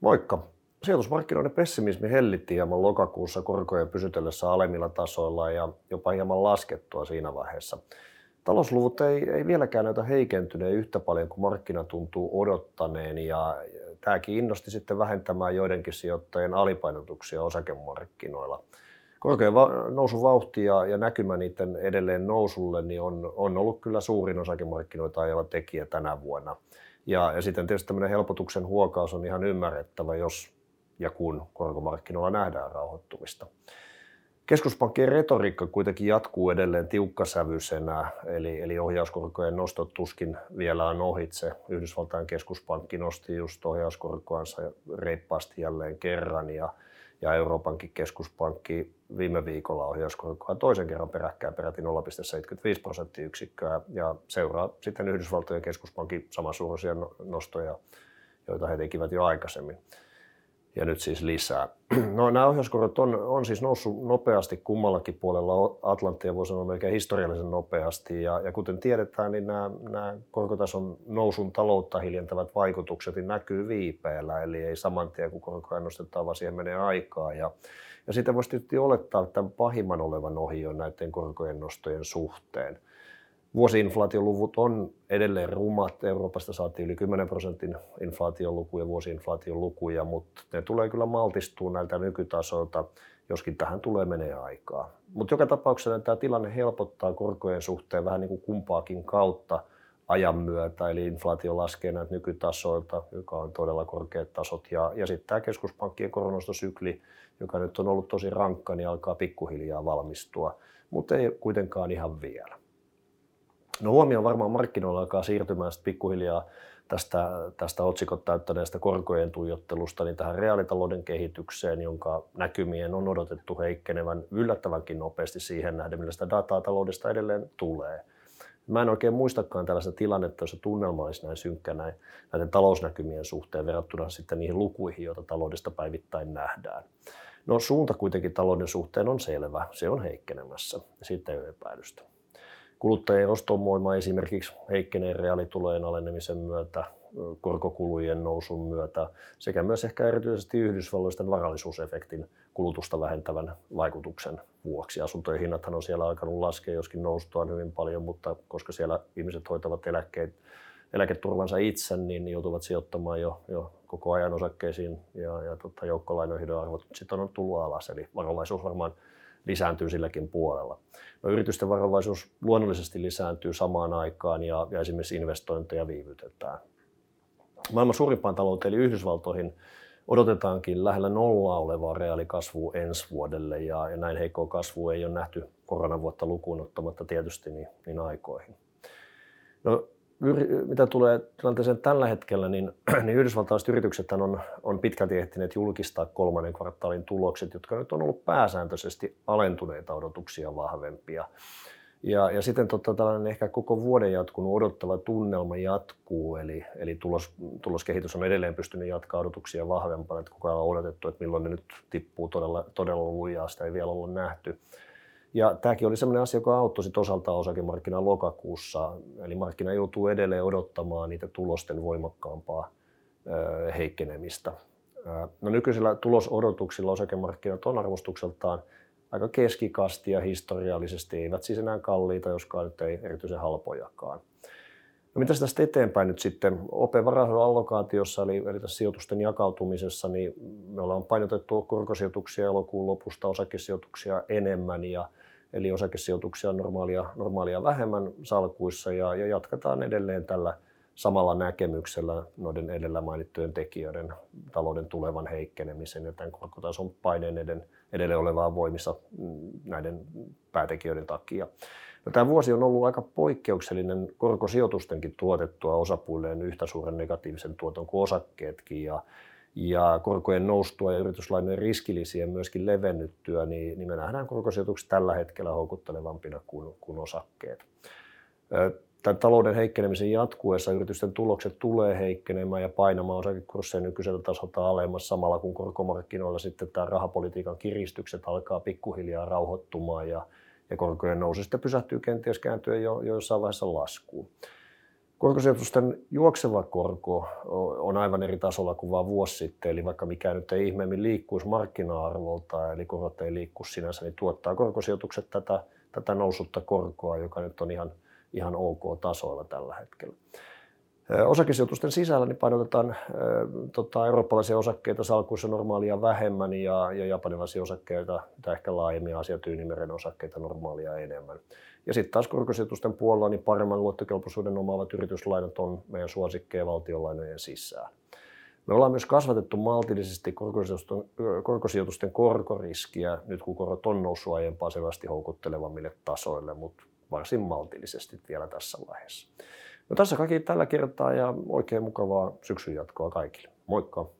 Moikka! Sijoitusmarkkinoiden pessimismi hellitti hieman lokakuussa korkojen pysytellessä alemmilla tasoilla ja jopa hieman laskettua siinä vaiheessa. Talousluvut ei, ei vieläkään näytä heikentyneen yhtä paljon kuin markkina tuntuu odottaneen ja tämäkin innosti sitten vähentämään joidenkin sijoittajien alipainotuksia osakemarkkinoilla. Korkean nousun vauhti ja, ja näkymä niiden edelleen nousulle niin on, on ollut kyllä suurin osakemarkkinoita ajava tekijä tänä vuonna. Ja, ja sitten tietysti tämmöinen helpotuksen huokaus on ihan ymmärrettävä, jos ja kun korkomarkkinoilla nähdään rauhoittumista. Keskuspankkien retoriikka kuitenkin jatkuu edelleen tiukkasävyisenä, eli, eli ohjauskorkojen nostot tuskin vielä on ohitse. Yhdysvaltain keskuspankki nosti just ohjauskorkoansa reippaasti jälleen kerran ja, ja Euroopankin keskuspankki viime viikolla ohjauskorkoa toisen kerran peräkkäin peräti 0,75 prosenttiyksikköä ja seuraa sitten Yhdysvaltojen keskuspankin samansuuruisia no-, nostoja, joita he tekivät jo aikaisemmin ja nyt siis lisää. No, nämä ohjauskorot on, on siis noussut nopeasti kummallakin puolella Atlanttia, voi sanoa melkein historiallisen nopeasti. Ja, ja kuten tiedetään, niin nämä, nämä korkotason nousun taloutta hiljentävät vaikutukset niin näkyy viipeellä, eli ei saman tien kun korkoja nostetaan, vaan siihen menee aikaa. Ja, ja sitten voisi tietysti olettaa tämän pahimman olevan ohi jo näiden korkojen nostojen suhteen. Vuosiinflaatioluvut on edelleen rumat. Euroopasta saatiin yli 10 prosentin inflaatiolukuja, vuosiinflaation lukuja, mutta ne tulee kyllä maltistua näiltä nykytasoilta, joskin tähän tulee menee aikaa. Mutta joka tapauksessa tämä tilanne helpottaa korkojen suhteen vähän niin kuin kumpaakin kautta ajan myötä, eli inflaatio laskee näitä nykytasoilta, joka on todella korkeat tasot, ja, ja sitten tämä keskuspankkien koronastosykli, joka nyt on ollut tosi rankka, niin alkaa pikkuhiljaa valmistua, mutta ei kuitenkaan ihan vielä. No huomio varmaan markkinoilla alkaa siirtymään sitten pikkuhiljaa tästä, tästä otsikot täyttäneestä korkojen tuijottelusta niin tähän reaalitalouden kehitykseen, jonka näkymien on odotettu heikkenevän yllättävänkin nopeasti siihen nähden, millä sitä dataa taloudesta edelleen tulee. Mä en oikein muistakaan tällaista tilannetta, jossa tunnelma olisi näin synkkä näin, näiden talousnäkymien suhteen verrattuna sitten niihin lukuihin, joita taloudesta päivittäin nähdään. No suunta kuitenkin talouden suhteen on selvä, se on heikkenemässä siitä ei ole epäilystä. Kuluttajien ostovoima esimerkiksi heikkenee reaalitulojen alenemisen myötä, korkokulujen nousun myötä sekä myös ehkä erityisesti Yhdysvalloisten varallisuusefektin kulutusta vähentävän vaikutuksen vuoksi. Asuntojen hinnathan on siellä alkanut laskea, joskin noustuaan hyvin paljon, mutta koska siellä ihmiset hoitavat eläkkeet, eläketurvansa itse, niin joutuvat sijoittamaan jo, jo koko ajan osakkeisiin ja, ja tota, joukkolainoihin arvot sitten on tullut alas. Eli varovaisuus varmaan lisääntyy silläkin puolella. No, yritysten varovaisuus luonnollisesti lisääntyy samaan aikaan ja, ja esimerkiksi investointeja viivytetään. Maailman suurimpaan talouteen eli Yhdysvaltoihin odotetaankin lähellä nollaa olevaa reaalikasvua ensi vuodelle ja, ja näin heikkoa kasvua ei ole nähty koronavuotta lukuun ottamatta tietysti niin, niin aikoihin. No, mitä tulee tilanteeseen tällä hetkellä, niin, niin yhdysvaltalaiset yritykset on, on pitkälti ehtineet julkistaa kolmannen kvartaalin tulokset, jotka nyt on ollut pääsääntöisesti alentuneita odotuksia vahvempia. Ja, ja sitten tota, tällainen ehkä koko vuoden jatkunut odottava tunnelma jatkuu, eli, eli tulos, tuloskehitys on edelleen pystynyt jatkaa odotuksia vahvempana, että koko ajan on odotettu, että milloin ne nyt tippuu todella, todella lujaa, sitä ei vielä olla nähty. Ja tämäkin oli sellainen asia, joka auttoi sit osaltaan osakemarkkinaa lokakuussa. Eli markkina joutuu edelleen odottamaan niitä tulosten voimakkaampaa heikkenemistä. No nykyisillä tulosodotuksilla osakemarkkinat on arvostukseltaan aika keskikastia historiallisesti, eivät siis enää kalliita, joskaan nyt ei erityisen halpojakaan. No mitä tästä eteenpäin nyt sitten? OP-varahdon allokaatiossa, eli, eli tässä sijoitusten jakautumisessa, niin me ollaan painotettu korkosijoituksia elokuun lopusta, osakesijoituksia enemmän ja eli osakesijoituksia normaalia, normaalia vähemmän salkuissa ja, ja jatketaan edelleen tällä samalla näkemyksellä noiden edellä mainittujen tekijöiden talouden tulevan heikkenemisen ja tämän korkotason eden, edelleen olevaa voimissa mm, näiden päätekijöiden takia. No, tämä vuosi on ollut aika poikkeuksellinen korkosijoitustenkin tuotettua osapuilleen yhtä suuren negatiivisen tuoton kuin osakkeetkin ja ja korkojen noustua ja yrityslainojen riskilisien myöskin levennyttyä, niin, niin me nähdään korkosijoitukset tällä hetkellä houkuttelevampina kuin, kuin osakkeet. Tämän talouden heikkenemisen jatkuessa yritysten tulokset tulee heikkenemään ja painamaan osakekursseja nykyiseltä tasolta alemmas samalla kun korkomarkkinoilla sitten tämä rahapolitiikan kiristykset alkaa pikkuhiljaa rauhoittumaan ja, ja korkojen nousu sitten pysähtyy kenties kääntyä jo, jo jossain vaiheessa laskuun. Korkosijoitusten juokseva korko on aivan eri tasolla kuin vain vuosi sitten, eli vaikka mikään nyt ei ihmeemmin liikkuisi markkina-arvolta, eli korot ei liikkuisi sinänsä, niin tuottaa korkosijoitukset tätä, tätä nousutta korkoa, joka nyt on ihan, ihan ok tasoilla tällä hetkellä. Osakesijoitusten sisällä niin painotetaan tota, eurooppalaisia osakkeita salkuissa normaalia vähemmän ja, ja japanilaisia osakkeita, tai ehkä laajemmin Asia-Tyynimeren osakkeita normaalia enemmän. Ja sitten taas korkosijoitusten puolella niin paremman luottokelpoisuuden omaavat yrityslainat on meidän suosikkeja valtionlainojen sisään. Me ollaan myös kasvatettu maltillisesti korkosijoitusten, korkosijoitusten korkoriskiä nyt kun korot on noussut aiempaa selvästi houkuttelevammille tasoille, mutta varsin maltillisesti vielä tässä vaiheessa. No tässä kaikki tällä kertaa ja oikein mukavaa syksyn jatkoa kaikille. Moikka!